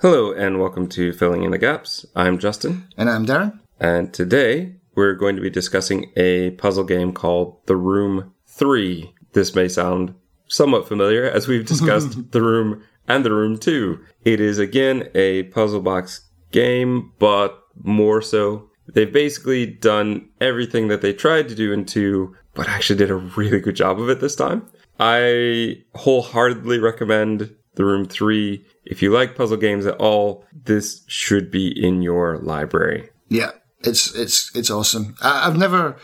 Hello and welcome to Filling in the Gaps. I'm Justin, And I'm Darren. and today we're going to be discussing a puzzle game called The Room 3. This may sound somewhat familiar as we've discussed The Room and The Room 2. It is again a puzzle box game, but more so. They've basically done everything that they tried to do in 2, but actually did a really good job of it this time. I wholeheartedly recommend The Room 3. If you like puzzle games at all, this should be in your library. Yeah, it's it's it's awesome. I, I've never,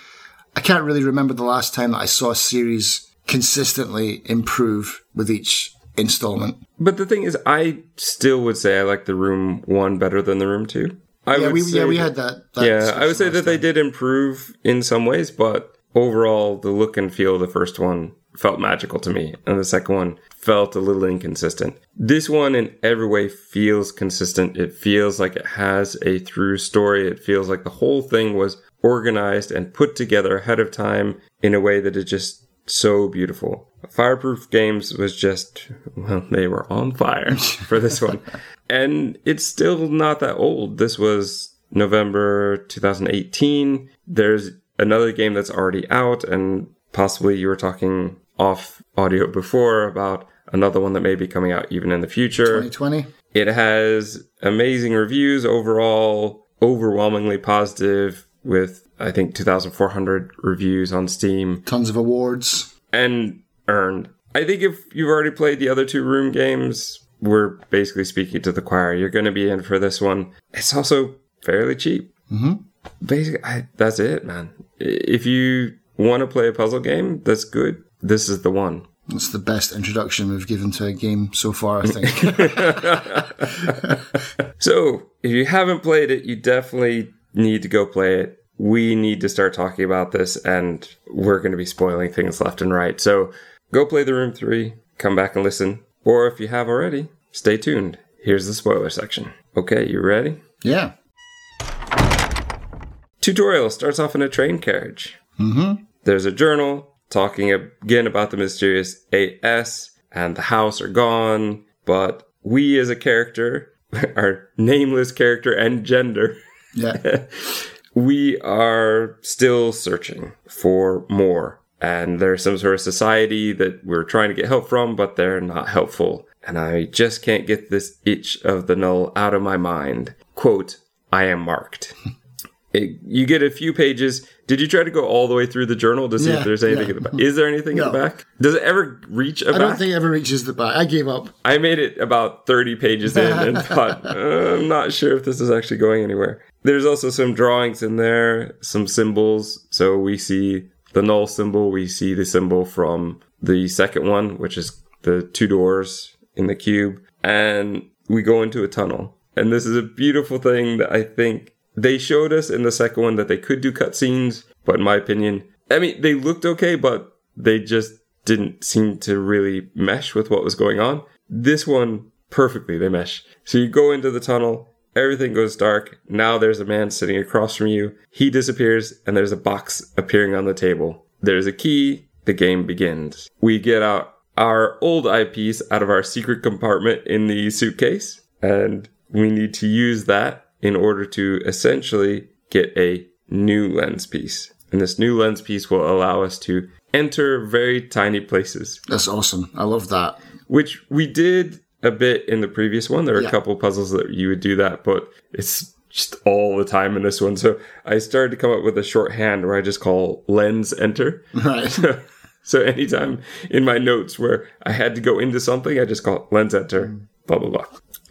I can't really remember the last time that I saw a series consistently improve with each installment. But the thing is, I still would say I like the Room 1 better than the Room 2. I Yeah, would we say yeah we that- had that. that Yeah, I would say that they did improve in some ways, but overall, the look and feel of the first one felt magical to me, and the second one felt a little inconsistent. This one, in every way, feels consistent. It feels like it has a through story. It feels like the whole thing was organized and put together ahead of time in a way that is just so beautiful. Fireproof Games was just, well, they were on fire for this one. And it's still not that old. This was November 2018. There's another game that's already out, and possibly you were talking off audio before about another one that may be coming out even in the future. 2020. It has amazing reviews overall, overwhelmingly positive, with I think 2,400 reviews on Steam Tons of awards. and earned. I think if you've already played the other two room games, we're basically speaking to the choir. You're going to be in for this one. It's also fairly cheap. Mm-hmm. Basically, I, that's it, man. If you want to play a puzzle game that's good, this is the one. It's the best introduction we've given to a game so far. I think. So, if you haven't played it, you definitely need to go play it. We need to start talking about this, and we're going to be spoiling things left and right. So, go play The Room 3, come back and listen. Or if you have already, stay tuned. Here's the spoiler section. Okay, you ready? yeah. Tutorial starts off in a train carriage. Mm-hmm. There's a journal talking again about the mysterious AS, and the house are gone, but we as a character, our nameless character and gender, Yeah. we are still searching for more. And there's some sort of society that we're trying to get help from, but they're not helpful. And I just can't get this itch of the null out of my mind. Quote, I am marked. It- you get a few pages. Did you try to go all the way through the journal to see Yeah, if there's anything yeah. in the back? Is there anything in the back? Does it ever reach a I back? don't think it ever reaches the back. I gave up. I made it about 30 pages in and thought, uh, I'm not sure if this is actually going anywhere. There's also some drawings in there, some symbols. So we see the null symbol, we see the symbol from the second one, which is the two doors in the cube, and we go into a tunnel. And this is a beautiful thing that I think they showed us in the second one that they could do cutscenes, but in my opinion, I mean, they looked okay, but they just didn't seem to really mesh with what was going on. This one, perfectly, they mesh. So you go into the tunnel, everything goes dark. Now there's a man sitting across from you. He disappears, and there's a box appearing on the table. There's a key. The game begins. We get out our old eyepiece out of our secret compartment in the suitcase, and we need to use that in order to essentially get a new lens piece. And this new lens piece will allow us to enter very tiny places, That's awesome. I love that. which we did a bit in the previous one. There are Yeah. a couple puzzles that you would do that, but it's just all the time in this one. So I started to come up with a shorthand where I just call lens enter. Right. So anytime in my notes where I had to go into something, I just call lens enter, blah, blah, blah.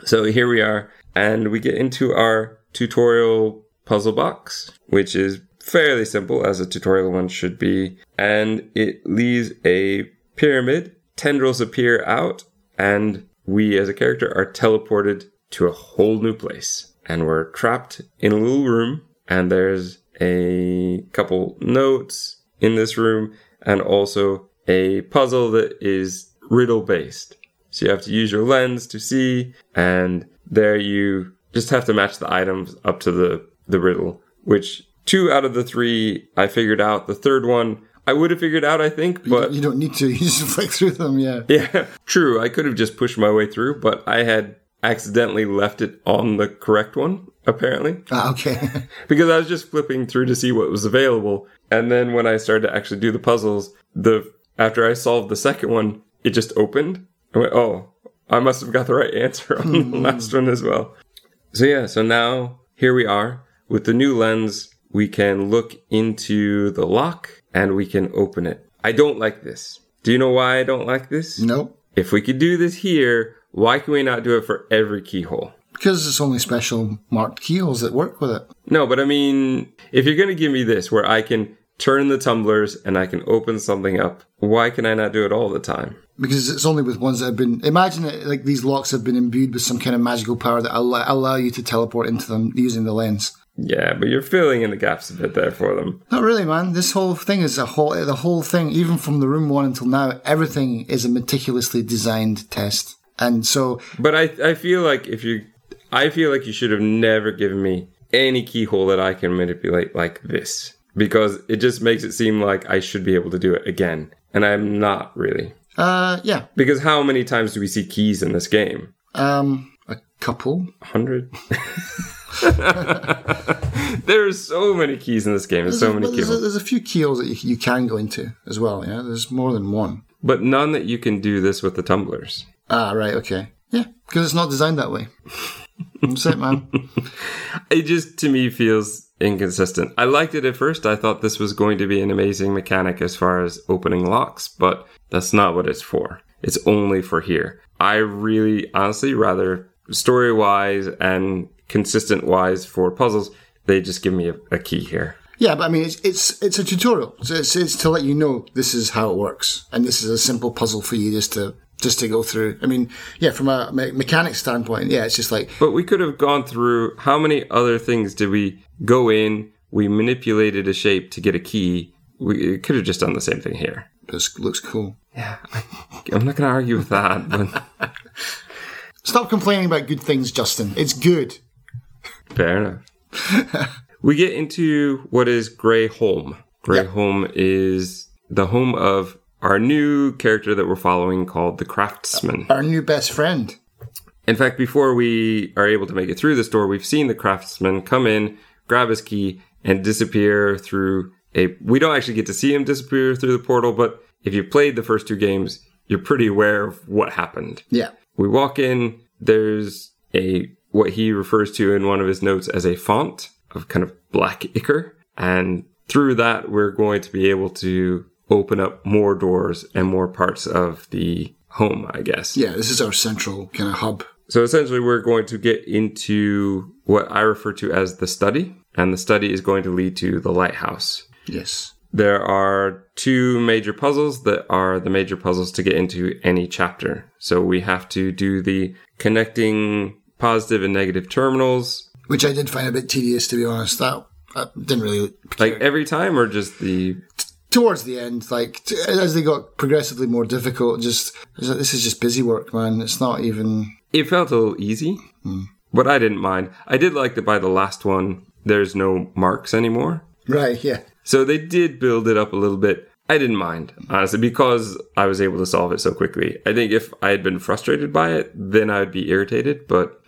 So here we are, and we get into our tutorial puzzle box, which is fairly simple as a tutorial one should be. And it leaves a pyramid, tendrils appear out, and we as a character are teleported to a whole new place. And we're trapped in a little room, and there's a couple notes in this room, and also a puzzle that is riddle based. So you have to use your lens to see, and there you just have to match the items up to the, the riddle, which two out of the three I figured out. The third one I would have figured out, I think, but you don't need to. You just flick through them. Yeah. yeah, true. I could have just pushed my way through, but I had accidentally left it on the correct one, apparently. Ah, okay. because I was just flipping through to see what was available. And then when I started to actually do the puzzles, the after I solved the second one, it just opened. I went, oh, I must have got the right answer on the hmm. last one as well. So yeah, so now here we are with the new lens. We can look into the lock and we can open it. I don't like this. Do you know why I don't like this? nope. If we could do this here, why can we not do it for every keyhole? Because it's only special marked keyholes that work with it. No, but I mean, if you're going to give me this where I can turn the tumblers and I can open something up, why can I not do it all the time? Because it's only with ones that have been. Imagine that like these locks have been imbued with some kind of magical power that allow, allow you to teleport into them using the lens. Yeah, but you're filling in the gaps a bit there for them. Not really, man. This whole thing is a whole. The whole thing, even from the room one until now, everything is a meticulously designed test. And so, But I, I feel like if you, I feel like you should have never given me any keyhole that I can manipulate like this because it just makes it seem like I should be able to do it again. And I'm not really. uh, yeah, Because how many times do we see keys in this game? um, a couple. 100? There's so many keys in this game. There's so many there's, a, there's a few keyholes that you, you can go into as well. Yeah, there's more than one. But none that you can do this with the tumblers. Ah, right, okay, yeah, because it's not designed that way. That's it, man. It just to me feels inconsistent. I liked it at first. I thought this was going to be an amazing mechanic as far as opening locks, but that's not what it's for. It's only for here. I really honestly rather story wise and consistent wise for puzzles, they just give me a, a key here. Yeah, but I mean, it's it's it's a tutorial. So it's it's to let you know this is how it works, and this is a simple puzzle for you just to just to go through. I mean, yeah, from a me- mechanic standpoint, yeah, it's just like But we could have gone through how many other things did we go in? We manipulated a shape to get a key. We could have just done the same thing here. this looks cool. Yeah, I, I'm not going to argue with that. But Stop complaining about good things, Justin. It's good. Fair enough. we get into what is Grey Holm. Grey Yep. Holm is the home of our new character that we're following called the Craftsman. Our new best friend. In fact, before we are able to make it through this door, we've seen the Craftsman come in, grab his key, and disappear through a. We don't actually get to see him disappear through the portal, but if you played the first two games, you're pretty aware of what happened. Yeah. We walk in, there's a what he refers to in one of his notes as a font of kind of black ichor. And through that, we're going to be able to open up more doors and more parts of the home, I guess. Yeah, this is our central kind of hub. So essentially, we're going to get into what I refer to as the study, and the study is going to lead to the lighthouse. Yes. There are two major puzzles that are the major puzzles to get into any chapter. So we have to do the connecting positive and negative terminals, Which I did find a bit tedious, to be honest. That, I didn't really. like every time, or just the. Towards the end, like t- as they got progressively more difficult, just was like, this is just busy work, man. It's not even. It felt a little easy, hmm. but I didn't mind. I did like that by the last one, there's no marks anymore. Right, yeah. So they did build it up a little bit. I didn't mind, honestly, because I was able to solve it so quickly. I think if I had been frustrated by it, then I would be irritated, but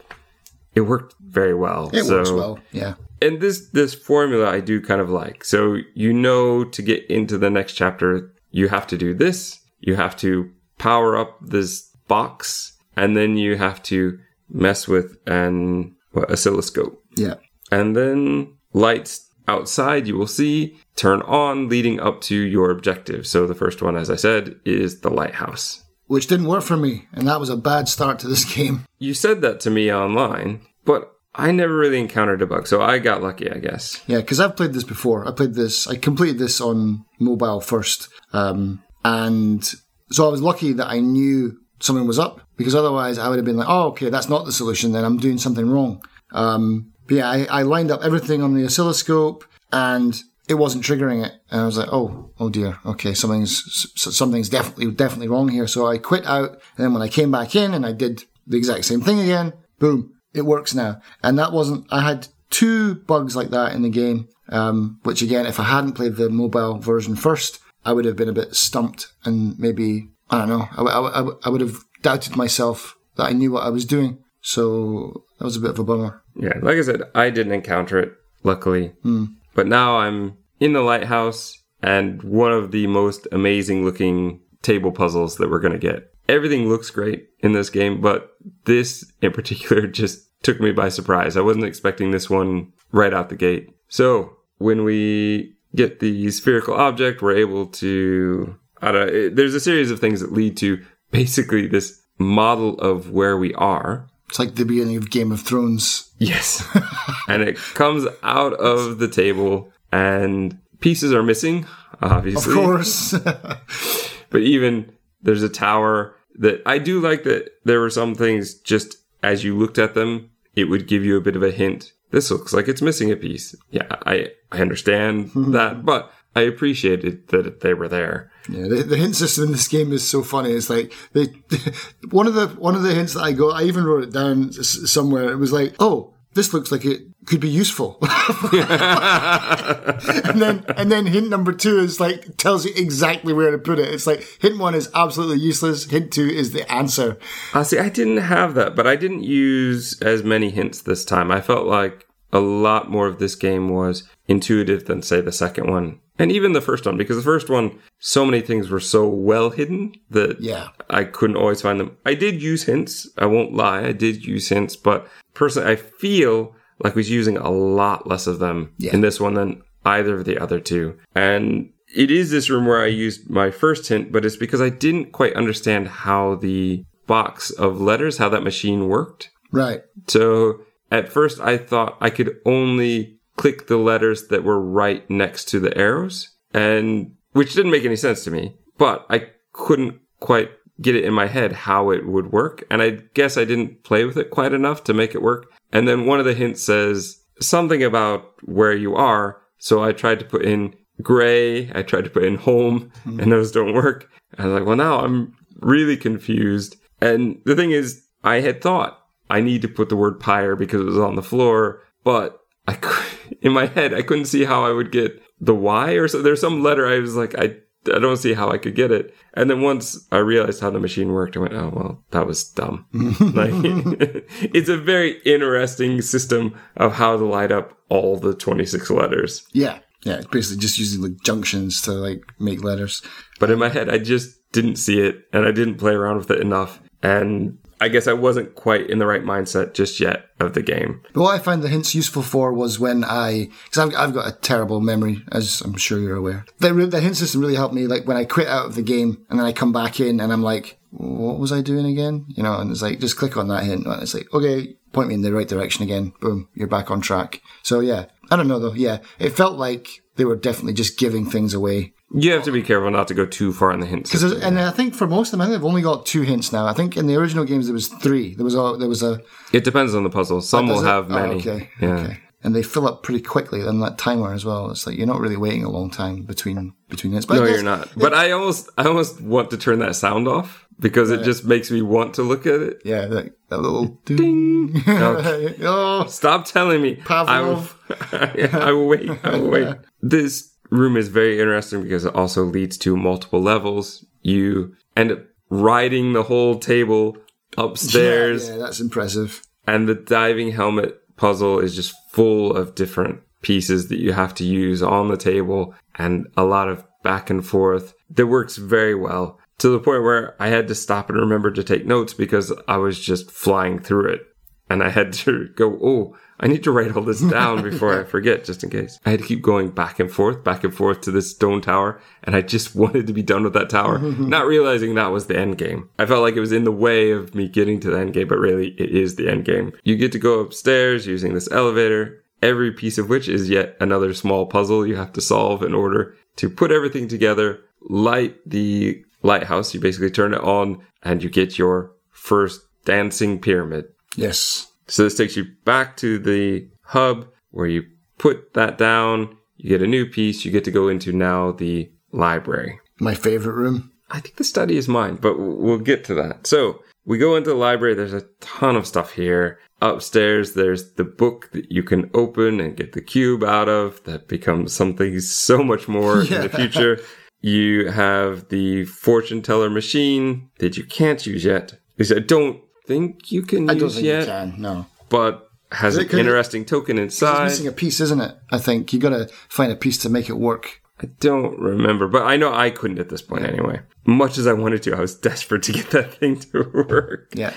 it worked very well. It so, works well, yeah. And this this formula I do kind of like. So you know to get into the next chapter, you have to do this. You have to power up this box, and then you have to mess with an what, oscilloscope. Yeah. And then lights outside you will see turn on leading up to your objective. So the first one, as I said, is the lighthouse. Which didn't work for me, and that was a bad start to this game. You said that to me online, but I never really encountered a bug, so I got lucky, I guess. Yeah, because I've played this before. I played this, I completed this on mobile first. Um, and so I was lucky that I knew something was up, because otherwise I would have been like, oh, okay, that's not the solution, then I'm doing something wrong. Um, but yeah, I, I lined up everything on the oscilloscope, and it wasn't triggering it. And I was like, oh, oh dear, okay, something's something's definitely definitely wrong here. So I quit out, and then when I came back in and I did the exact same thing again, boom, it works now. And that wasn't. I had two bugs like that in the game, um, which again, if I hadn't played the mobile version first, I would have been a bit stumped and maybe I don't know. I, I, I, I would have doubted myself that I knew what I was doing. So that was a bit of a bummer. Yeah, like I said, I didn't encounter it, luckily. But now I'm in the lighthouse and one of the most amazing looking table puzzles that we're going to get. Everything looks great in this game, but this in particular just took me by surprise. I wasn't expecting this one right out the gate. So when we get the spherical object, we're able to. I don't, it- there's a series of things that lead to basically this model of where we are. It's like the beginning of Game of Thrones. Yes. and it comes out of the table and pieces are missing, obviously. Of course. But even there's a tower that I do like that there were some things just as you looked at them, it would give you a bit of a hint. This looks like it's missing a piece. Yeah, I, I understand that, but I appreciated that they were there. Yeah, the, the hint system in this game is so funny. It's like they, one of the one of the hints that I got. I even wrote it down somewhere. It was like, "Oh, this looks like it could be useful," and then and then hint number two is like tells you exactly where to put it. It's like hint one is absolutely useless. Hint two is the answer. Uh, see, I didn't have that, but I didn't use as many hints this time. I felt like a lot more of this game was intuitive than, say, the second one. And even the first one, because the first one, so many things were so well hidden that Yeah. I couldn't always find them. I did use hints. I won't lie. I did use hints, but personally, I feel like was using a lot less of them Yeah. in this one than either of the other two. And it is this room where I used my first hint, but it's because I didn't quite understand how the box of letters, how that machine worked. Right. So at first I thought I could only click the letters that were right next to the arrows and which didn't make any sense to me, but I couldn't quite get it in my head how it would work. And I guess I didn't play with it quite enough to make it work. And then one of the hints says something about where you are. So I tried to put in gray. I tried to put in home hmm. and those don't work. I was like, well, now I'm really confused. And the thing is, I had thought I need to put the word pyre because it was on the floor, but I in my head I couldn't see how I would get the Y or so. There's some letter I was like I I don't see how I could get it. And then once I realized how the machine worked, I went, oh well, that was dumb. like it's a very interesting system of how to light up all the 26 letters. Yeah. Yeah. Basically just using like junctions to like make letters. But in my head, I just didn't see it and I didn't play around with it enough. And I guess I wasn't quite in the right mindset just yet of the game. But what I found the hints useful for was when I, because I've, I've got a terrible memory, as I'm sure you're aware. The, the hint system really helped me, like when I quit out of the game and then I come back in and I'm like, what was I doing again? You know, and it's like, just click on that hint. And it's like, okay, point me in the right direction again. Boom, you're back on track. So yeah, I don't know though. Yeah, it felt like they were definitely just giving things away. You have to be careful not to go too far in the hints. Because and I think for most of them, I think they've only got two hints now. I think in the original games there was three. There was a there was a It depends on the puzzle. Some will it? have Oh, many. okay. Yeah. Okay. And they fill up pretty quickly on that timer as well. It's like you're not really waiting a long time between between hits. But No, you're not. But I almost, I almost want to turn that sound off because it just makes me want to look at it. Yeah, that, that little ding. oh, Stop telling me. Pavlov. I, I will wait. I will wait. This room is very interesting because it also leads to multiple levels. You end up riding the whole table upstairs. Yeah, yeah, that's impressive. And the diving helmet puzzle is just full of different pieces that you have to use on the table and a lot of back and forth that works very well to the point where I had to stop and remember to take notes because I was just flying through it. And I had to go, oh, I need to write all this down before I forget, just in case. I had to keep going back and forth, back and forth to this stone tower. And I just wanted to be done with that tower, not realizing that was the end game. I felt like it was in the way of me getting to the end game, but really it is the end game. You get to go upstairs using this elevator, every piece of which is yet another small puzzle you have to solve in order to put everything together, light the lighthouse. You basically turn it on and you get your first dancing pyramid. Yes. So this takes you back to the hub where you put that down, you get a new piece, you get to go into now the library. My favorite room. I think the study is mine, but we'll get to that. So we go into the library. There's a ton of stuff here. Upstairs, there's the book that you can open and get the cube out of that becomes something so much more in the future. You have the fortune teller machine that you can't use yet. Because I don't think you can I don't use think yet, you can. No, but has an 'cause it- interesting token it's inside. missing a piece, isn't it? I think you got to find a piece to make it work. I don't remember, but I know I couldn't at this point anyway. Much as I wanted to, I was desperate to get that thing to work. Yeah,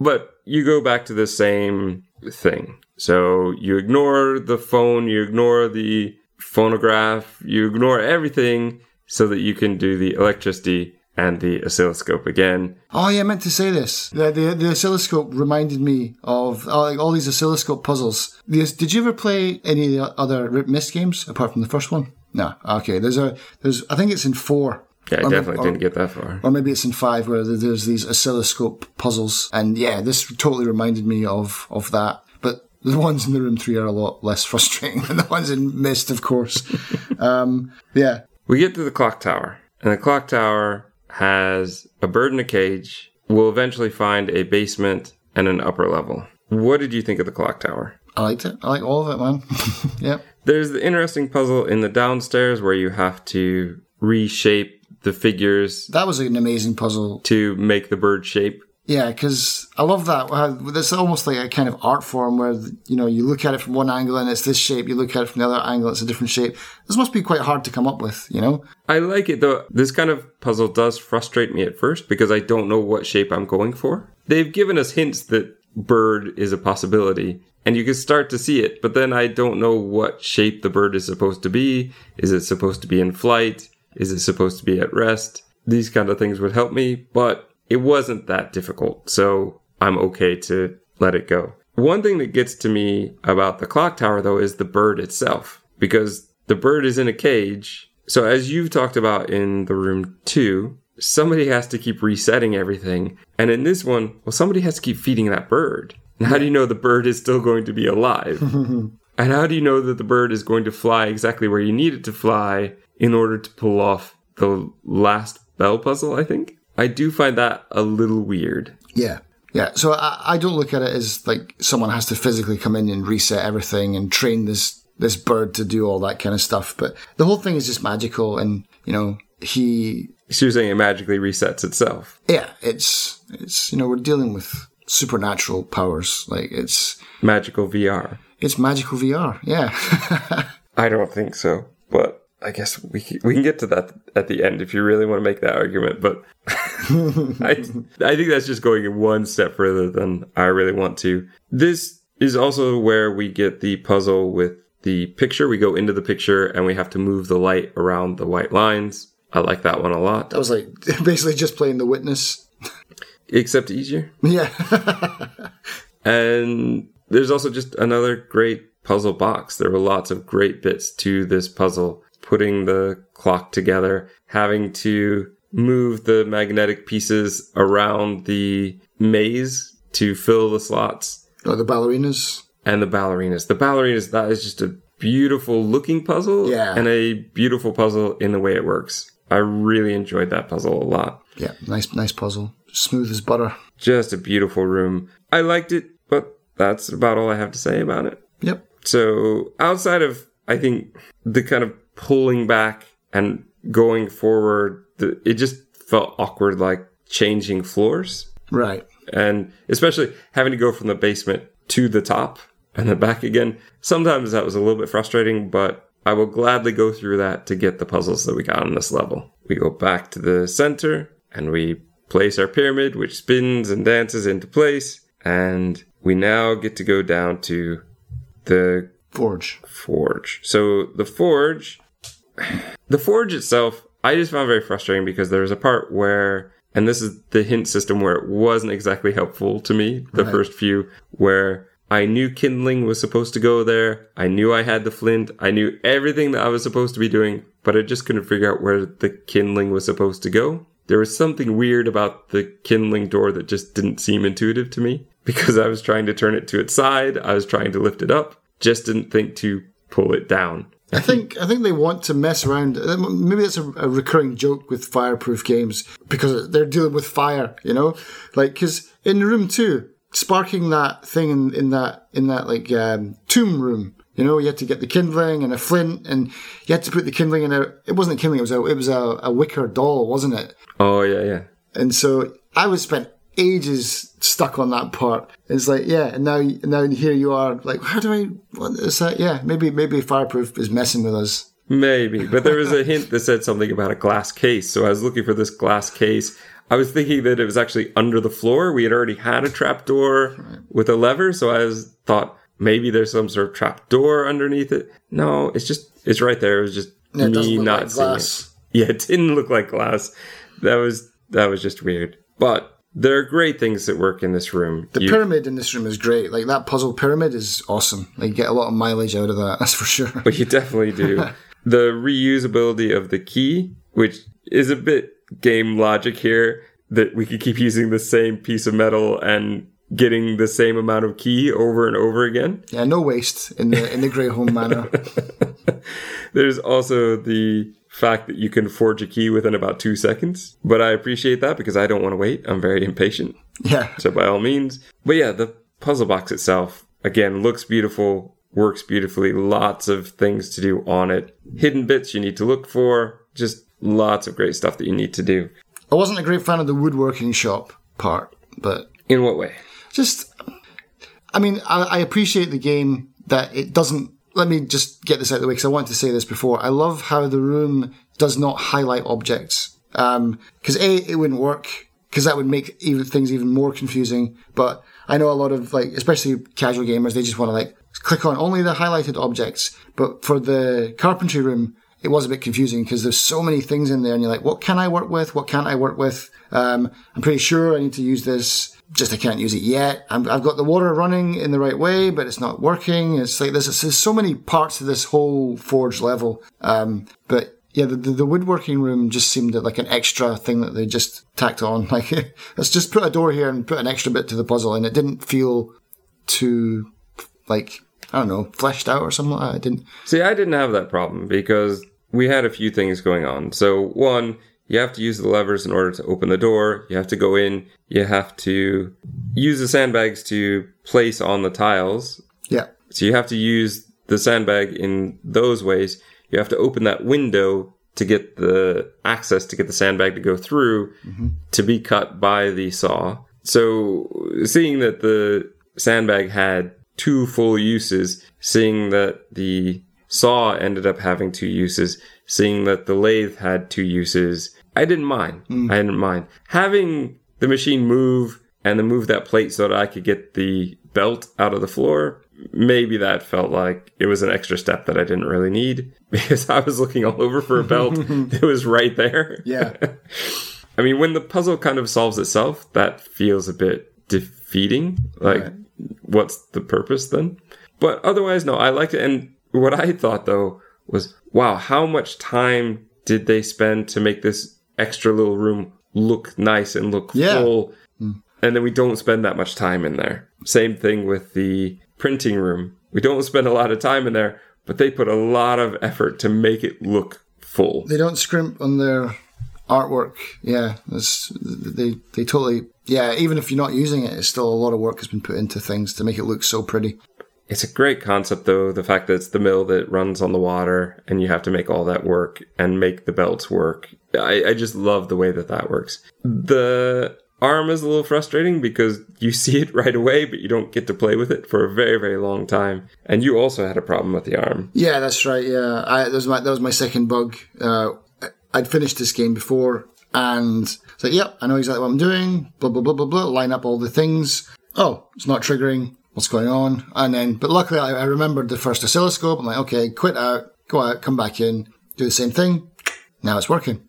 But you go back to the same thing. So you ignore the phone, you ignore the phonograph, you ignore everything so that you can do the electricity and the oscilloscope again. Oh yeah, I meant to say this. The the, the oscilloscope reminded me of uh, like all these oscilloscope puzzles. Did you ever play any of the other Rip Myst games apart from the first one? No. Okay. There's a there's I think it's in four. Yeah, I Or- definitely or- didn't get that far. Or maybe it's in five where there's these oscilloscope puzzles, and yeah, this totally reminded me of of that. But the ones in the room three are a lot less frustrating than the ones in Myst, of course. um, yeah, We get to the clock tower, and the clock tower has a bird in a cage. We'll eventually find a basement and an upper level. What did you think of the clock tower? I liked it. I like all of it, man. yeah. There's the interesting puzzle in the downstairs where you have to reshape the figures That was an amazing puzzle. to make the bird shape. Yeah, because I love that. Uh, how- It's almost like a kind of art form where you know you look at it from one angle and it's this shape. You look at it from the other angle, it's a different shape. This must be quite hard to come up with. You know? I like it though. This kind of puzzle does frustrate me at first because I don't know what shape I'm going for. They've given us hints that bird is a possibility and you can start to see it, but then I don't know what shape the bird is supposed to be. Is it supposed to be in flight? Is it supposed to be at rest? These kind of things would help me, but it wasn't that difficult. So I'm okay to let it go. One thing that gets to me about the clock tower though is the bird itself because the bird is in a cage. So as you've talked about in the room two, somebody has to keep resetting everything. And in this one, well, somebody has to keep feeding that bird. And how do you know the bird is still going to be alive? and how do you know that the bird is going to fly exactly where you need it to fly in order to pull off the last bell puzzle, I think? I do find that a little weird. Yeah. Yeah. So I, I don't look at it as like someone has to physically come in and reset everything and train this this bird to do all that kind of stuff. But the whole thing is just magical, and you know he So you're saying it magically resets itself. yeah it's it's you know we're dealing with supernatural powers like it's Magical VR. it's magical VR. Yeah. I don't think so, but I guess we can, we can get to that at the end if you really want to make that argument. But I I think that's just going one step further than I really want to. This is also where we get the puzzle with the picture. We go into the picture and we have to move the light around the white lines. I like that one a lot, That was like basically just playing the witness. except easier. Yeah. And there's also just another great puzzle box. There were lots of great bits to this puzzle. Putting the clock together, having to move the magnetic pieces around the maze to fill the slots, oh, the ballerinas. and the ballerinas. The ballerinas, that is just a beautiful looking puzzle Yeah. and a beautiful puzzle in the way it works. I really enjoyed that puzzle a lot. Yeah. Nice, nice puzzle. Smooth as butter. Just a beautiful room. I liked it, but that's about all I have to say about it. Yep. So outside of, I think the kind of pulling back and going forward, it just felt awkward, like changing floors, Right. and especially having to go from the basement to the top and then back again. Sometimes that was a little bit frustrating, but I will gladly go through that to get the puzzles that we got on this level. We go back to the center and we place our pyramid, which spins and dances into place, and we now get to go down to the Forge. forge. So the forge, the forge itself, I just found very frustrating because there was a part where, and this is the hint system where it wasn't exactly helpful to me, the Right. first few, where I knew kindling was supposed to go there. I knew I had the flint. I knew everything that I was supposed to be doing, but I just couldn't figure out where the kindling was supposed to go. There was something weird about the kindling door that just didn't seem intuitive to me because I was trying to turn it to its side. I was trying to lift it up just didn't think to pull it down. I think I think they want to mess around. uh, Maybe that's a, a recurring joke with fireproof games because they're dealing with fire. You know, like because in room two, sparking that thing in, in that in that like um, tomb room. You know, you had to get the kindling and a flint, and you had to put the kindling in a. It wasn't a kindling; it was a it was a, a wicker doll, wasn't it? Oh yeah, yeah. And so I would spend ages stuck on that part. It's like, yeah, and now, now here you are. Like, how do I? What is that? Yeah, maybe maybe fireproof is messing with us. Maybe, but there was a hint that said something about a glass case. So I was looking for this glass case. I was thinking that it was actually under the floor. We had already had a trap door with a lever, so I was thought maybe there's some sort of trap door underneath it. No, it's just it's right there. It was just Yeah, me not like seeing glass. it. Yeah, it didn't look like glass. That was that was just weird. But there are great things that work in this room. The You- pyramid in this room is great. Like that puzzle pyramid is awesome. Like you get a lot of mileage out of that. That's for sure. but you definitely do. the reusability of the key, which is a bit game logic here, that we could keep using the same piece of metal and getting the same amount of key over and over again. Yeah, no waste in the in the Grey Home manor. There's also the fact that you can forge a key within about two seconds, but I appreciate that because I don't want to wait. I'm very impatient. Yeah, So by all means. But yeah, the puzzle box itself, again, looks beautiful, works beautifully, lots of things to do on it. Hidden bits you need to look for, just lots of great stuff that you need to do. I wasn't a great fan of the woodworking shop part, but In what way? just I mean, I, I appreciate the game that it doesn't. Let me just get this out of the way because I wanted to say this before. I love how the room does not highlight objects. Because a, it wouldn't work because that would make even things even more confusing. But I know a lot of like, especially casual gamers, they just want to like click on only the highlighted objects. But for the carpentry room, it was a bit confusing because there's so many things in there, and you're like, what can I work with? What can't I work with? Um, I'm pretty sure I need to use this. Just I can't use it yet. I'm, I've got the water running in the right way, but it's not working. It's like there's, there's so many parts to this whole forge level. Um, but yeah, the, the, woodworking room just seemed like an extra thing that they just tacked on. Like, let's just put a door here and put an extra bit to the puzzle, and it didn't feel too like I don't know fleshed out or something that. Didn't. See, I didn't have that problem because we had a few things going on. So, one, you have to use the levers in order to open the door. You have to go in. You have to use the sandbags to place on the tiles. Yeah, So you have to use the sandbag in those ways. You have to open that window to get the access to get the sandbag to go through mm-hmm. to be cut by the saw. So seeing that the sandbag had two full uses, seeing that the saw ended up having two uses, seeing that the lathe had two uses, I didn't mind. Hmm. I didn't mind. Having the machine move and then move that plate so that I could get the belt out of the floor, maybe that felt like it was an extra step that I didn't really need because I was looking all over for a belt that was right there. yeah, I mean, when the puzzle kind of solves itself, that feels a bit defeating. Like, Right. what's the purpose then? But otherwise, no, I liked it. And what I thought though was, wow, how much time did they spend to make this extra little room look nice and look Yeah. full? Hmm. And then we don't spend that much time in there. Same thing with the printing room. We don't spend a lot of time in there, but they put a lot of effort to make it look full. they don't scrimp on their artwork. Yeah, they they totally. Yeah, even if you're not using it, it's still a lot of work has been put into things to make it look so pretty. It's a great concept, though. The fact that it's the mill that runs on the water, and you have to make all that work and make the belts work. I, I just love the way that that works. The arm is a little frustrating because you see it right away, but you don't get to play with it for a very, very long time. And you also had a problem with the arm. Yeah, that's right. Yeah, I, that was my that was my second bug. Uh, I'd finished this game before, and it's like, yep, I know exactly what I'm doing. Blah blah blah blah blah. Line up all the things. Oh, it's not triggering. What's going on? And then, but luckily, I, I remembered the first oscilloscope. I'm like, okay, quit out, go out, come back in, do the same thing. Now it's working.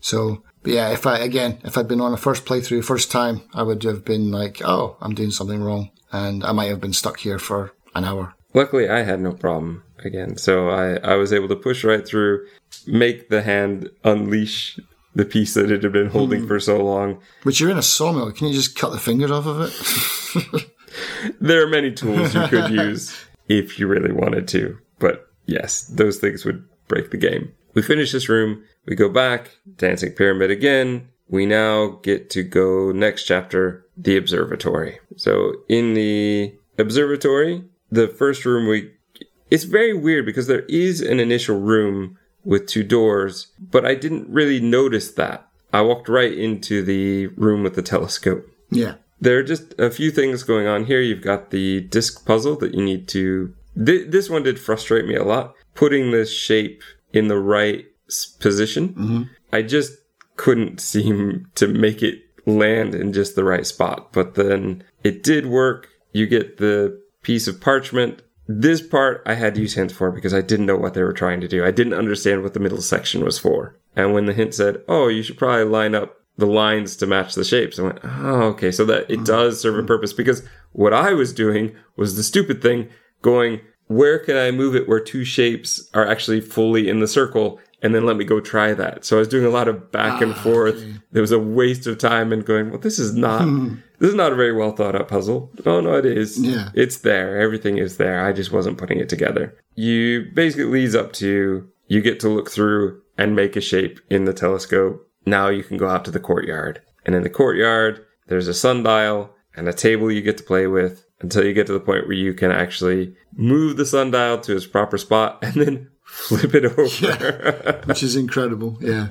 So, but yeah, if I again, if I'd been on a first playthrough, first time, I would have been like, oh, I'm doing something wrong, and I might have been stuck here for an hour. Luckily, I had no problem again. So I, I was able to push right through, make the hand unleash the piece that it had been holding hmm. for so long. But you're in a sawmill. Can you just cut the fingers off of it? There are many tools you could use if you really wanted to. But yes, those things would break the game. We finish this room. We go back, Dancing Pyramid again. We now get to go next chapter, the observatory. So in the observatory, the first room we, it's very weird because there is an initial room with two doors, but I didn't really notice that. I walked right into the room with the telescope. Yeah. There are just a few things going on here. You've got the disc puzzle that you need to. Th- this one did frustrate me a lot. Putting this shape in the right position. Mm-hmm. I just couldn't seem to make it land in just the right spot. But then it did work. You get the piece of parchment. This part I had to use hints for because I didn't know what they were trying to do. I didn't understand what the middle section was for. And when the hint said, oh, you should probably line up the lines to match the shapes, I went, oh, okay. So that it does serve a purpose because what I was doing was the stupid thing going, where can I move it where two shapes are actually fully in the circle? And then let me go try that. So I was doing a lot of back and ah, forth. There was a waste of time and going, well, this is not, hmm. this is not a very well thought out puzzle. Oh, no, it is. Yeah. It's there. Everything is there. I just wasn't putting it together. You basically leads up to you get to look through and make a shape in the telescope. Now you can go out to the courtyard. And in the courtyard, there's a sundial and a table you get to play with until you get to the point where you can actually move the sundial to its proper spot and then flip it over. Which is incredible. Yeah.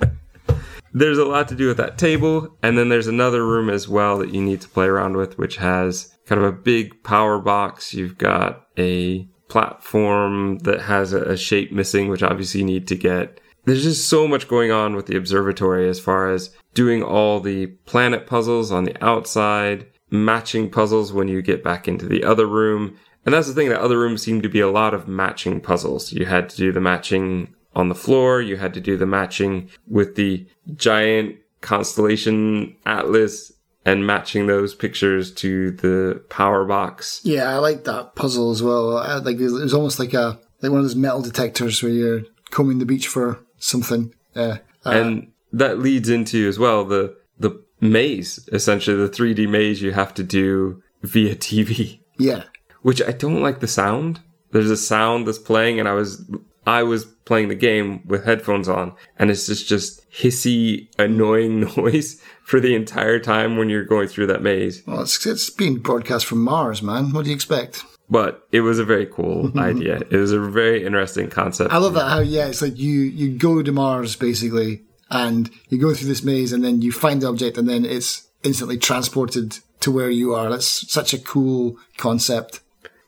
there's a lot to do with that table and then there's another room as well that you need to play around with which has kind of a big power box you've got a platform that has a, a shape missing which obviously you need to get there's just so much going on with the observatory as far as doing all the planet puzzles on the outside matching puzzles when you get back into the other room and that's the thing that other room seemed to be a lot of matching puzzles you had to do the matching on the floor. You had to do the matching with the giant constellation atlas and matching those pictures to the power box. Yeah, I like that puzzle as well. I, like it was almost like a like one of those metal detectors where you're combing the beach for something. Yeah. Uh, and that leads into as well the the maze, essentially the 3D maze you have to do via TV, yeah. which I don't like the sound. There's a sound that's playing and I was I was playing the game with headphones on and it's just just hissy annoying noise for the entire time when you're going through that maze. Well, it's it's being broadcast from Mars, man. What do you expect? But it was a very cool idea. It was a very interesting concept. I love that how yeah, it's like you you go to Mars basically, and you go through this maze, and then you find the object, and then it's instantly transported to where you are. That's such a cool concept.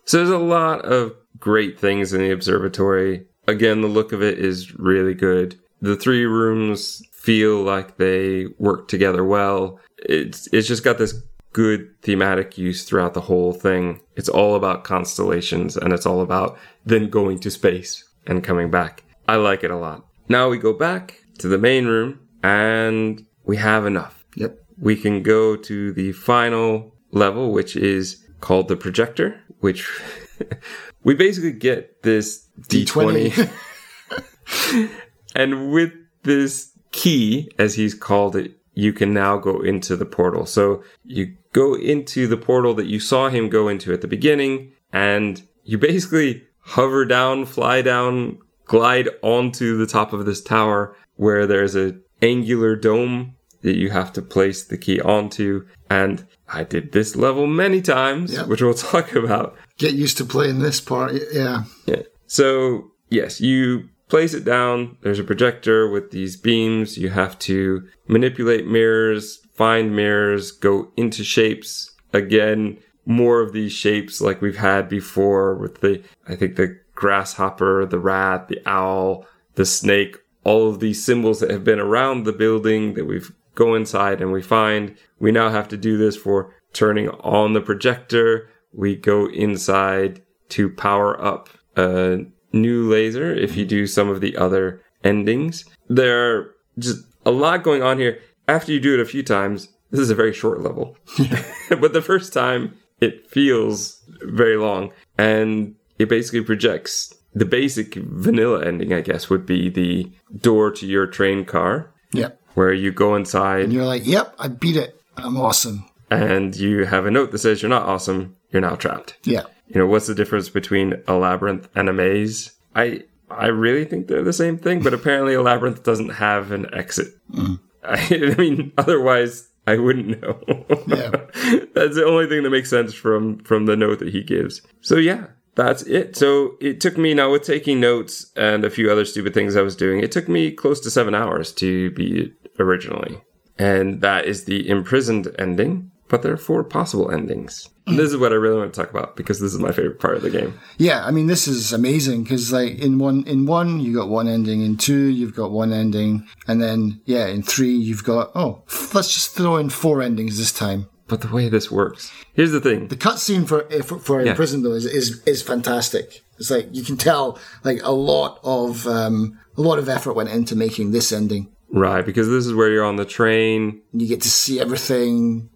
So there's a lot of great things in the observatory. Again, the look of it is really good. The three rooms feel like they work together well. It's it's just got this good thematic use throughout the whole thing. It's all about constellations and it's all about then going to space and coming back. I like it a lot. Now we go back to the main room and we have enough. Yep. We can go to the final level, which is called the projector, which we basically get this D20. D20. and with this key, as he's called it, you can now go into the portal. So you go into the portal that you saw him go into at the beginning, and you basically hover down, fly down, glide onto the top of this tower where there's a angular dome that you have to place the key onto. And I did this level many times, Yep. which we'll talk about. Get used to playing this part. Yeah. Yeah. So, yes, you place it down. There's a projector with these beams. You have to manipulate mirrors, find mirrors, go into shapes. Again, more of these shapes like we've had before with the, I think the grasshopper, the rat, the owl, the snake, all of these symbols that have been around the building that we've go inside and we find we now have to do this for turning on the projector. We go inside to power up a new laser if you do some of the other endings. There are just a lot going on here. After you do it a few times, this is a very short level. but the first time, it feels very long. And it basically projects the basic vanilla ending, I guess, would be the door to your train car, Yep. where you go inside And you're like, yep, I beat it. I'm awesome. and you have a note that says you're not awesome, you're now trapped. Yeah. You know, what's the difference between a labyrinth and a maze? I I really think they're the same thing, but apparently a labyrinth doesn't have an exit. I, mm. I mean, otherwise I wouldn't know. Yeah. that's the only thing that makes sense from from the note that he gives. So yeah, that's it. So it took me now with taking notes and a few other stupid things I was doing. It took me close to seven hours to be originally, and that is the imprisoned ending. But there are four possible endings. And this is what I really want to talk about because this is my favorite part of the game. Yeah, I mean this is amazing because like in one in one you got one ending, in two you've got one ending, and then yeah in three you've got oh f- let's just throw in four endings this time. But the way this works, here's the thing. The cutscene for for, for Yeah. prison though is, is is fantastic. It's like you can tell like a lot of um, a lot of effort went into making this ending. Right, because this is where you're on the train, You get to see everything.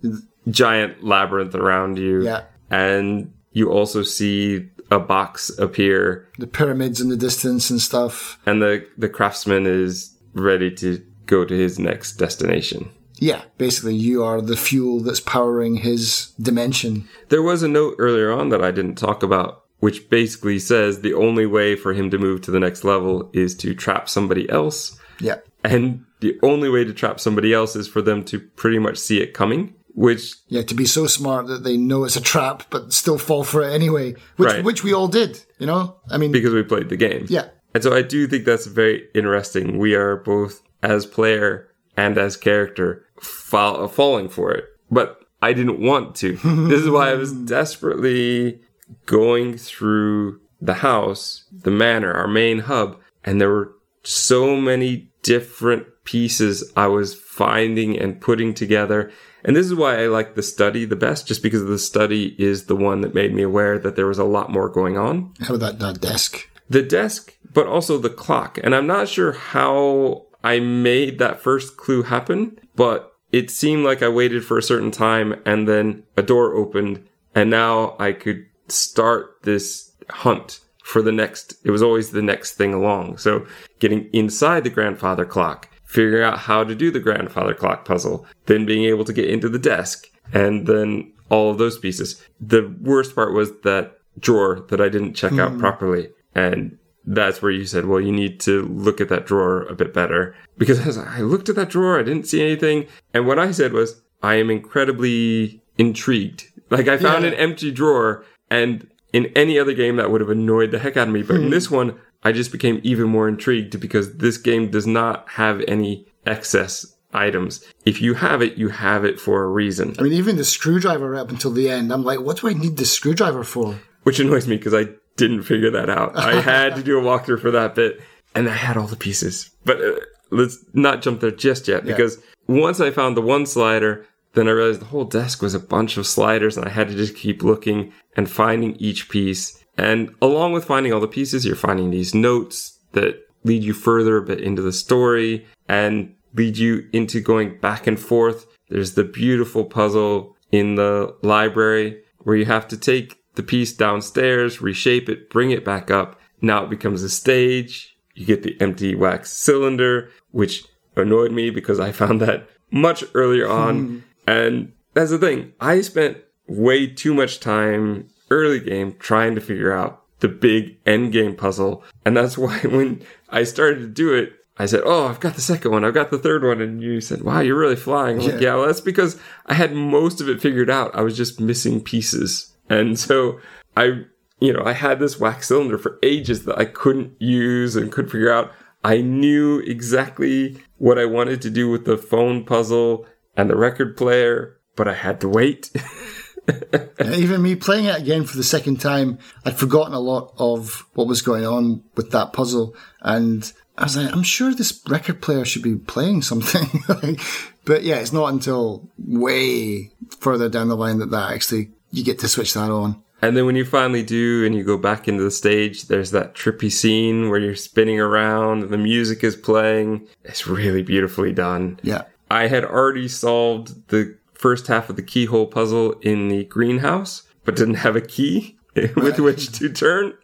Giant labyrinth around you. Yeah. And you also see a box appear The pyramids in the distance and stuff. and the, the craftsman is ready to go to his next destination. Yeah, basically you are the fuel that's powering his dimension. There was a note earlier on that I didn't talk about, which basically says the only way for him to move to the next level is to trap somebody else. Yeah. And the only way to trap somebody else is for them to pretty much see it coming, which Yeah, to be so smart that they know it's a trap but still fall for it anyway. Which Right. which we all did, you know? I mean because we played the game. Yeah. And so I do think that's very interesting. We are both as player and as character fall, falling for it. But I didn't want to. this is why I was desperately going through the house, the manor, our main hub, and there were so many different pieces I was finding and putting together. And this is why I like the study the best, just because the study is the one that made me aware that there was a lot more going on how about that, desk? the desk, but also the clock. And I'm not sure how I made that first clue happen, but it seemed like I waited for a certain time and then a door opened and now I could start this hunt for the next, it was always the next thing along. So getting inside the grandfather clock, figuring out how to do the grandfather clock puzzle, then being able to get into the desk and then all of those pieces. The worst part was that drawer that I didn't check out hmm. properly. And that's where you said, well, you need to look at that drawer a bit better. Because I, like, I looked at that drawer, I didn't see anything. And what I said was, I am incredibly intrigued. Like I found Yeah. an empty drawer and in any other game that would have annoyed the heck out of me. But in hmm. this one, I just became even more intrigued because this game does not have any excess items. If you have it, you have it for a reason. I mean even the screwdriver up until the end, I'm like, what do I need the screwdriver for? which annoys me because I didn't figure that out. I had to do a walkthrough for that bit, and I had all the pieces. But uh, let's not jump there just yet because once I found the one slider, then I realized the whole desk was a bunch of sliders, and I had to just keep looking and finding each piece. And along with finding all the pieces, you're finding these notes that lead you further a bit into the story and lead you into going back and forth. There's the beautiful puzzle in the library where you have to take the piece downstairs, reshape it, bring it back up. Now it becomes a stage. You get the empty wax cylinder, which annoyed me because I found that much earlier on. Hmm. and that's the thing. I spent way too much time early game trying to figure out the big end game puzzle. And that's why when I started to do it, I said, Oh, I've got the second one. I've got the third one. And you said, Wow, you're really flying. I'm like, Yeah. yeah, well, that's because I had most of it figured out. I was just missing pieces. And so I, you know, I had this wax cylinder for ages that I couldn't use and couldn't figure out. I knew exactly what I wanted to do with the phone puzzle and the record player, but I had to wait. Even me playing it again for the second time, I'd forgotten a lot of what was going on with that puzzle. And I was like, I'm sure this record player should be playing something. but yeah, it's not until way further down the line that that actually, you get to switch that on. And then when you finally do and you go back into the stage, there's that trippy scene where you're spinning around the music is playing. It's really beautifully done. Yeah. I had already solved the first half of the keyhole puzzle in the greenhouse, but didn't have a key with which to turn.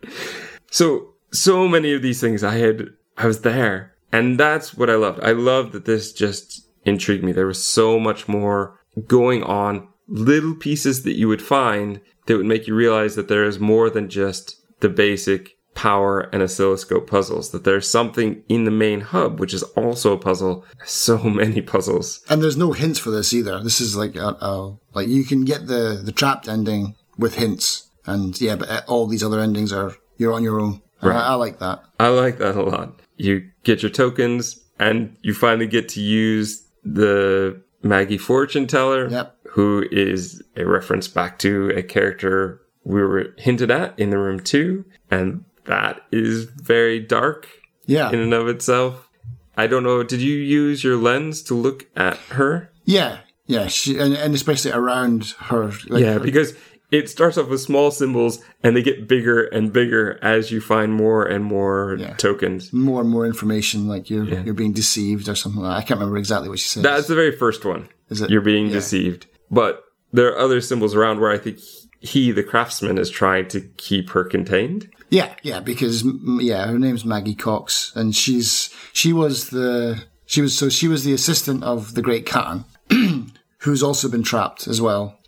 So, so many of these things I had, I was there. And that's what I loved. I loved that this just intrigued me. There was so much more going on, little pieces that you would find that would make you realize that there is more than just the basic power and oscilloscope puzzles, that there's something in the main hub, which is also a puzzle. So many puzzles. And there's no hints for this either. This is like, a, a, like you can get the, the trapped ending with hints. And yeah, but uh, all these other endings are, you're on your own. And I, I like that. I like that a lot. You get your tokens and you finally get to use the Maggie Fortune Teller, Yep. who is a reference back to a character we were hinted at in the room two, and that is very dark Yeah. in and of itself. I don't know. Did you use your lens to look at her? Yeah, yeah, she and, and especially around her. Like Yeah, her- because it starts off with small symbols and they get bigger and bigger as you find more and more Yeah. tokens. more and more information, like you're you're being deceived or something. like that. I can't remember exactly what she said. That's the very first one. Is it? You're being Yeah. deceived. But there are other symbols around where I think he, the craftsman, is trying to keep her contained. Yeah, yeah, because yeah, her name's Maggie Cox, and she's she was the she was so she was the assistant of the Great Khan, who's also been trapped as well,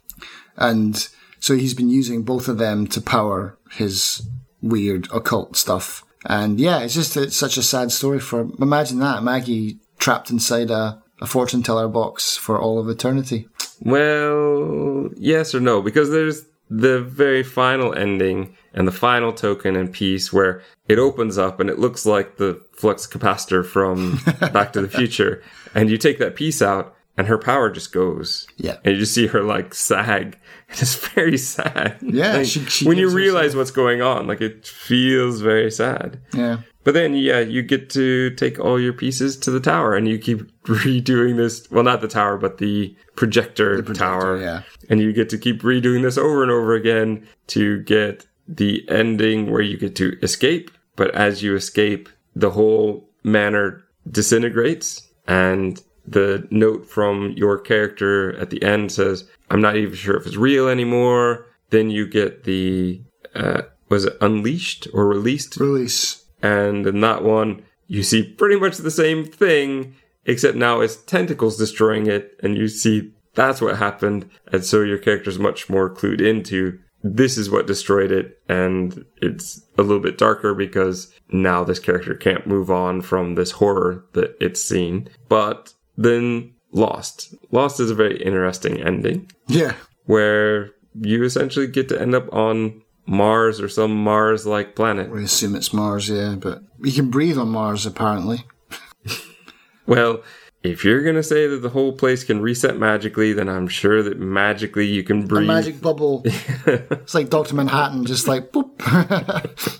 and so he's been using both of them to power his weird occult stuff. And yeah, it's just it's such a sad story for imagine that Maggie trapped inside a, a fortune teller box for all of eternity. Well, yes or no, because there's the very final ending and the final token and piece where it opens up and it looks like the flux capacitor from Back to the Future. And you take that piece out and her power just goes. Yeah. And you just see her like sag. And it's very sad. Yeah, Like, she- she when you realize what's going on, like it feels very sad. Yeah. But then, yeah, you get to take all your pieces to the tower and you keep redoing this. Well, not the tower, but the projector, tower. yeah. And you get to keep redoing this over and over again to get the ending where you get to escape. But as you escape, the whole manor disintegrates. And the note from your character at the end says, I'm not even sure if it's real anymore. Then you get the, uh, was it unleashed or released? Release. And in that one, you see pretty much the same thing, except now it's tentacles destroying it, and you see that's what happened. And so your character's much more clued into this is what destroyed it, and it's a little bit darker because now this character can't move on from this horror that it's seen. But then Lost. Lost is a very interesting ending Yeah. where you essentially get to end up on Mars or some Mars like planet. We assume it's Mars, yeah, but you can breathe on Mars apparently. Well, if you're going to say that the whole place can reset magically, then I'm sure that magically you can A breathe. magic bubble. it's like Doctor Manhattan, just like boop.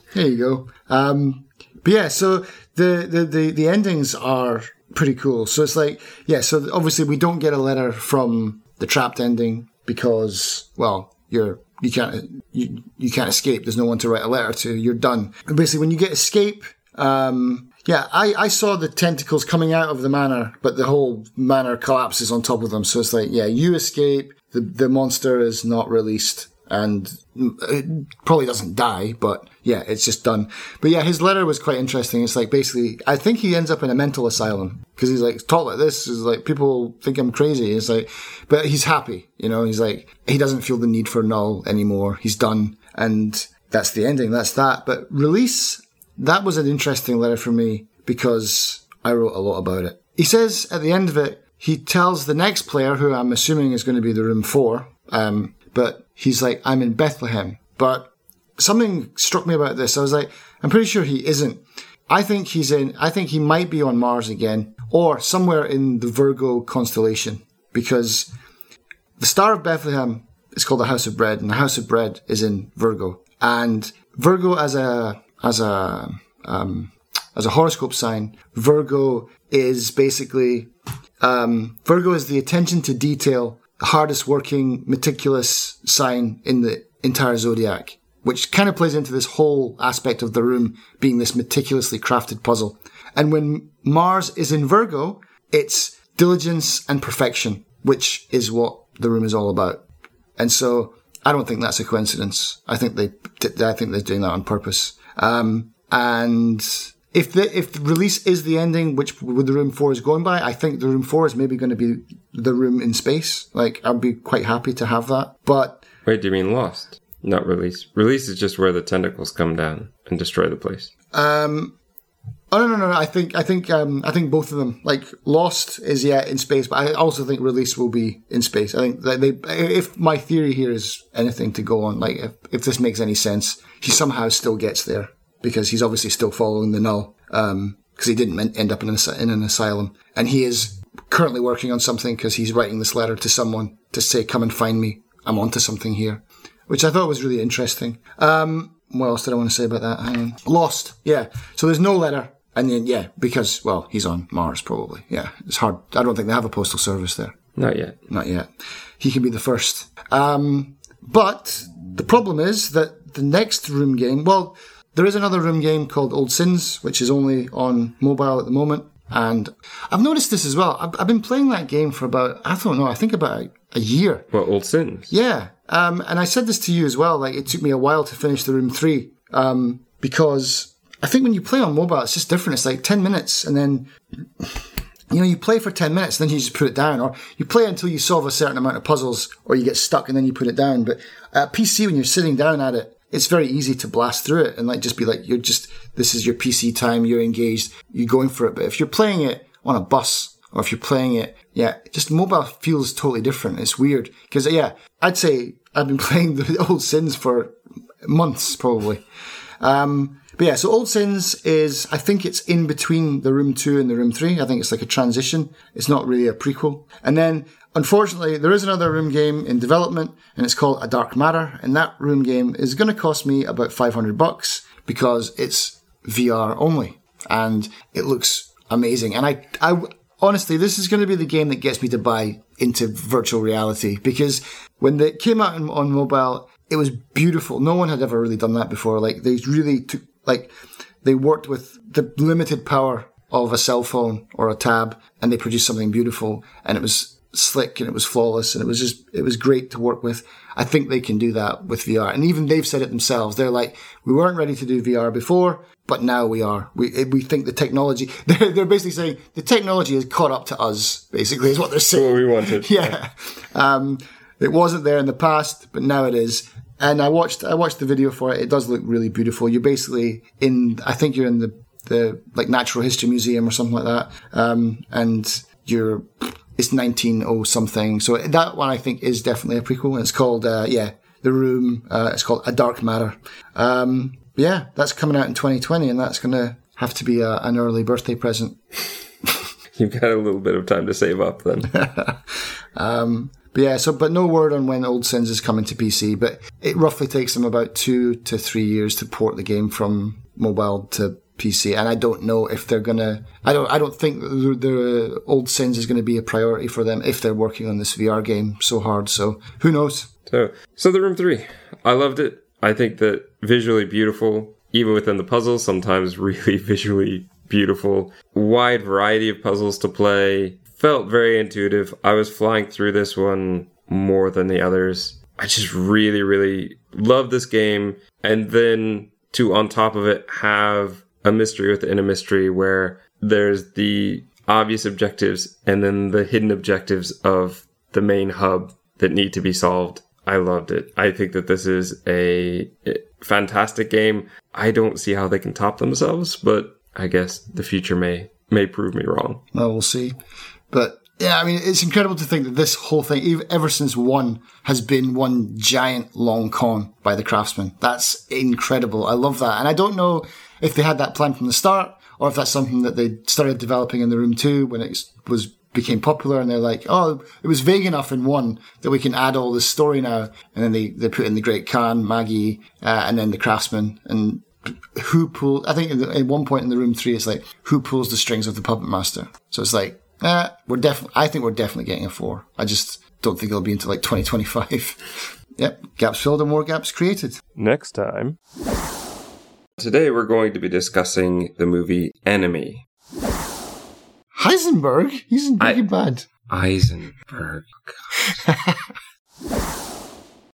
there you go. Um, but yeah, so the, the the the endings are pretty cool. So it's like yeah, so obviously we don't get a letter from the trapped ending because well you're you can't you, you can't escape. There's no one to write a letter to. You're done. And basically, when you get escape. Um, yeah, I, I saw the tentacles coming out of the manor, but the whole manor collapses on top of them. So it's like, yeah, you escape, the, the monster is not released, and it probably doesn't die, but yeah, it's just done. But yeah, his letter was quite interesting. It's like basically, I think he ends up in a mental asylum because he's like, talk like this is like, people think I'm crazy. It's like, but he's happy, you know, he's like, he doesn't feel the need for null anymore. He's done. And that's the ending. That's that. But release, that was an interesting letter for me because I wrote a lot about it. He says at the end of it, he tells the next player, who I'm assuming is going to be the room four, um, but he's like, I'm in Bethlehem. But something struck me about this. I was like, I'm pretty sure he isn't. I think he's in, I think he might be on Mars again or somewhere in the Virgo constellation because the Star of Bethlehem is called the House of Bread and the House of Bread is in Virgo. And Virgo as a, as a, um, as a horoscope sign, Virgo is basically um, Virgo is the attention to detail, hardest working, meticulous sign in the entire zodiac, which kind of plays into this whole aspect of the room being this meticulously crafted puzzle. And when Mars is in Virgo, it's diligence and perfection, which is what the room is all about. And so I don't think that's a coincidence. I think they, I think they're doing that on purpose. Um, and if the if the release is the ending, which with the room four is going by, I think the room four is maybe going to be the room in space. Like I'd be quite happy to have that. But Wait, do you mean Lost? Not Release. Release is just where the tentacles come down and destroy the place. um, oh no no no, no I think I think um I think both of them. Like Lost is yeah in space, but I also think release will be in space. I think that they if my theory here is anything to go on, like if, if this makes any sense, he somehow still gets there because he's obviously still following the null. Um, because he didn't end up in an, in an asylum, and he is currently working on something because he's writing this letter to someone to say, "Come and find me. I'm onto something here," which I thought was really interesting. Um, what else did I want to say about that? Hang on. Lost. Yeah. So there's no letter. And then, yeah, because, well, he's on Mars probably. Yeah. It's hard. I don't think they have a postal service there. Not yet. Not yet. He can be the first. Um, but the problem is that the next room game, well, there is another room game called Old Sins, which is only on mobile at the moment. And I've noticed this as well. I've, I've been playing that game for about, I don't know, I think about a, a year. Well, Old Sins. Yeah. Um, and I said this to you as well. Like, it took me a while to finish the room three um, because I think when you play on mobile, it's just different. It's like 10 minutes and then, you know, you play for 10 minutes, then you just put it down. Or you play until you solve a certain amount of puzzles or you get stuck and then you put it down. But at PC, when you're sitting down at it, it's very easy to blast through it and like just be like, you're just, this is your PC time, you're engaged, you're going for it. But if you're playing it on a bus or if you're playing it, yeah, just mobile feels totally different. It's weird. Cause yeah, I'd say I've been playing the old sins for months probably. Um, but yeah, so Old Sins is, I think it's in between the Room 2 and the Room 3. I think it's like a transition. It's not really a prequel. And then, unfortunately, there is another Room game in development, and it's called A Dark Matter. And that Room game is going to cost me about 500 bucks because it's VR only. And it looks amazing. And I, I, honestly, this is going to be the game that gets me to buy into virtual reality because when it came out on, on mobile, it was beautiful. No one had ever really done that before. Like they really took, like they worked with the limited power of a cell phone or a tab and they produced something beautiful and it was slick and it was flawless and it was just, it was great to work with. I think they can do that with VR. And even they've said it themselves. They're like, we weren't ready to do VR before, but now we are. We, we think the technology, they're, they're basically saying the technology has caught up to us, basically, is what they're saying. What we wanted. Yeah. Um, it wasn't there in the past, but now it is. And I watched I watched the video for it. It does look really beautiful. You're basically in I think you're in the the like Natural History Museum or something like that. Um, and you're it's 1900 something. So that one I think is definitely a prequel. And It's called uh, yeah, The Room. Uh, it's called A Dark Matter. Um, yeah, that's coming out in 2020, and that's going to have to be a, an early birthday present. You've got a little bit of time to save up then. um, but yeah, so but no word on when Old Sins is coming to PC, but it roughly takes them about two to three years to port the game from mobile to PC, and I don't know if they're gonna. I don't. I don't think the, the Old Sins is going to be a priority for them if they're working on this VR game so hard. So who knows? So, so the room three, I loved it. I think that visually beautiful, even within the puzzles, sometimes really visually beautiful. Wide variety of puzzles to play felt very intuitive. I was flying through this one more than the others. I just really, really love this game. And then to, on top of it, have a mystery within a mystery where there's the obvious objectives and then the hidden objectives of the main hub that need to be solved. I loved it. I think that this is a fantastic game. I don't see how they can top themselves, but I guess the future may may prove me wrong. Well, we'll see. But yeah, I mean, it's incredible to think that this whole thing, ever since one, has been one giant long con by the craftsman. That's incredible. I love that. And I don't know if they had that plan from the start or if that's something that they started developing in the room two when it was became popular and they're like, oh, it was vague enough in one that we can add all this story now. And then they, they put in the Great Khan, Maggie, uh, and then the craftsman and who pulled, I think at one point in the room three, it's like, who pulls the strings of the puppet master? So it's like, uh, we're definitely. I think we're definitely getting a four. I just don't think it'll be until like 2025. yep, gaps filled and more gaps created. Next time. Today we're going to be discussing the movie Enemy. Heisenberg? He's in Breaking Bad. Eisenberg.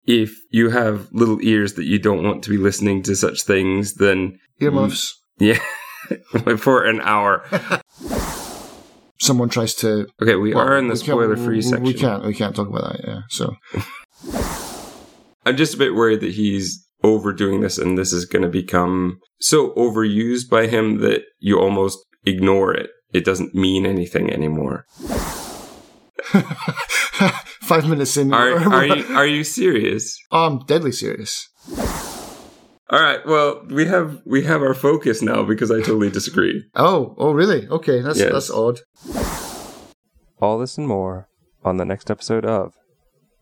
if you have little ears that you don't want to be listening to such things, then earmuffs. Yeah, for an hour someone tries to. Okay, we well, are in the spoiler-free section. We can't. We can't talk about that. Yeah. So. I'm just a bit worried that he's overdoing this, and this is going to become so overused by him that you almost ignore it. It doesn't mean anything anymore. Five minutes in. Are, are you are you serious? I'm deadly serious. All right. Well, we have we have our focus now because I totally disagree. Oh, oh, really? Okay, that's Yes. that's odd. All this and more on the next episode of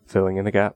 Filling in the Gap.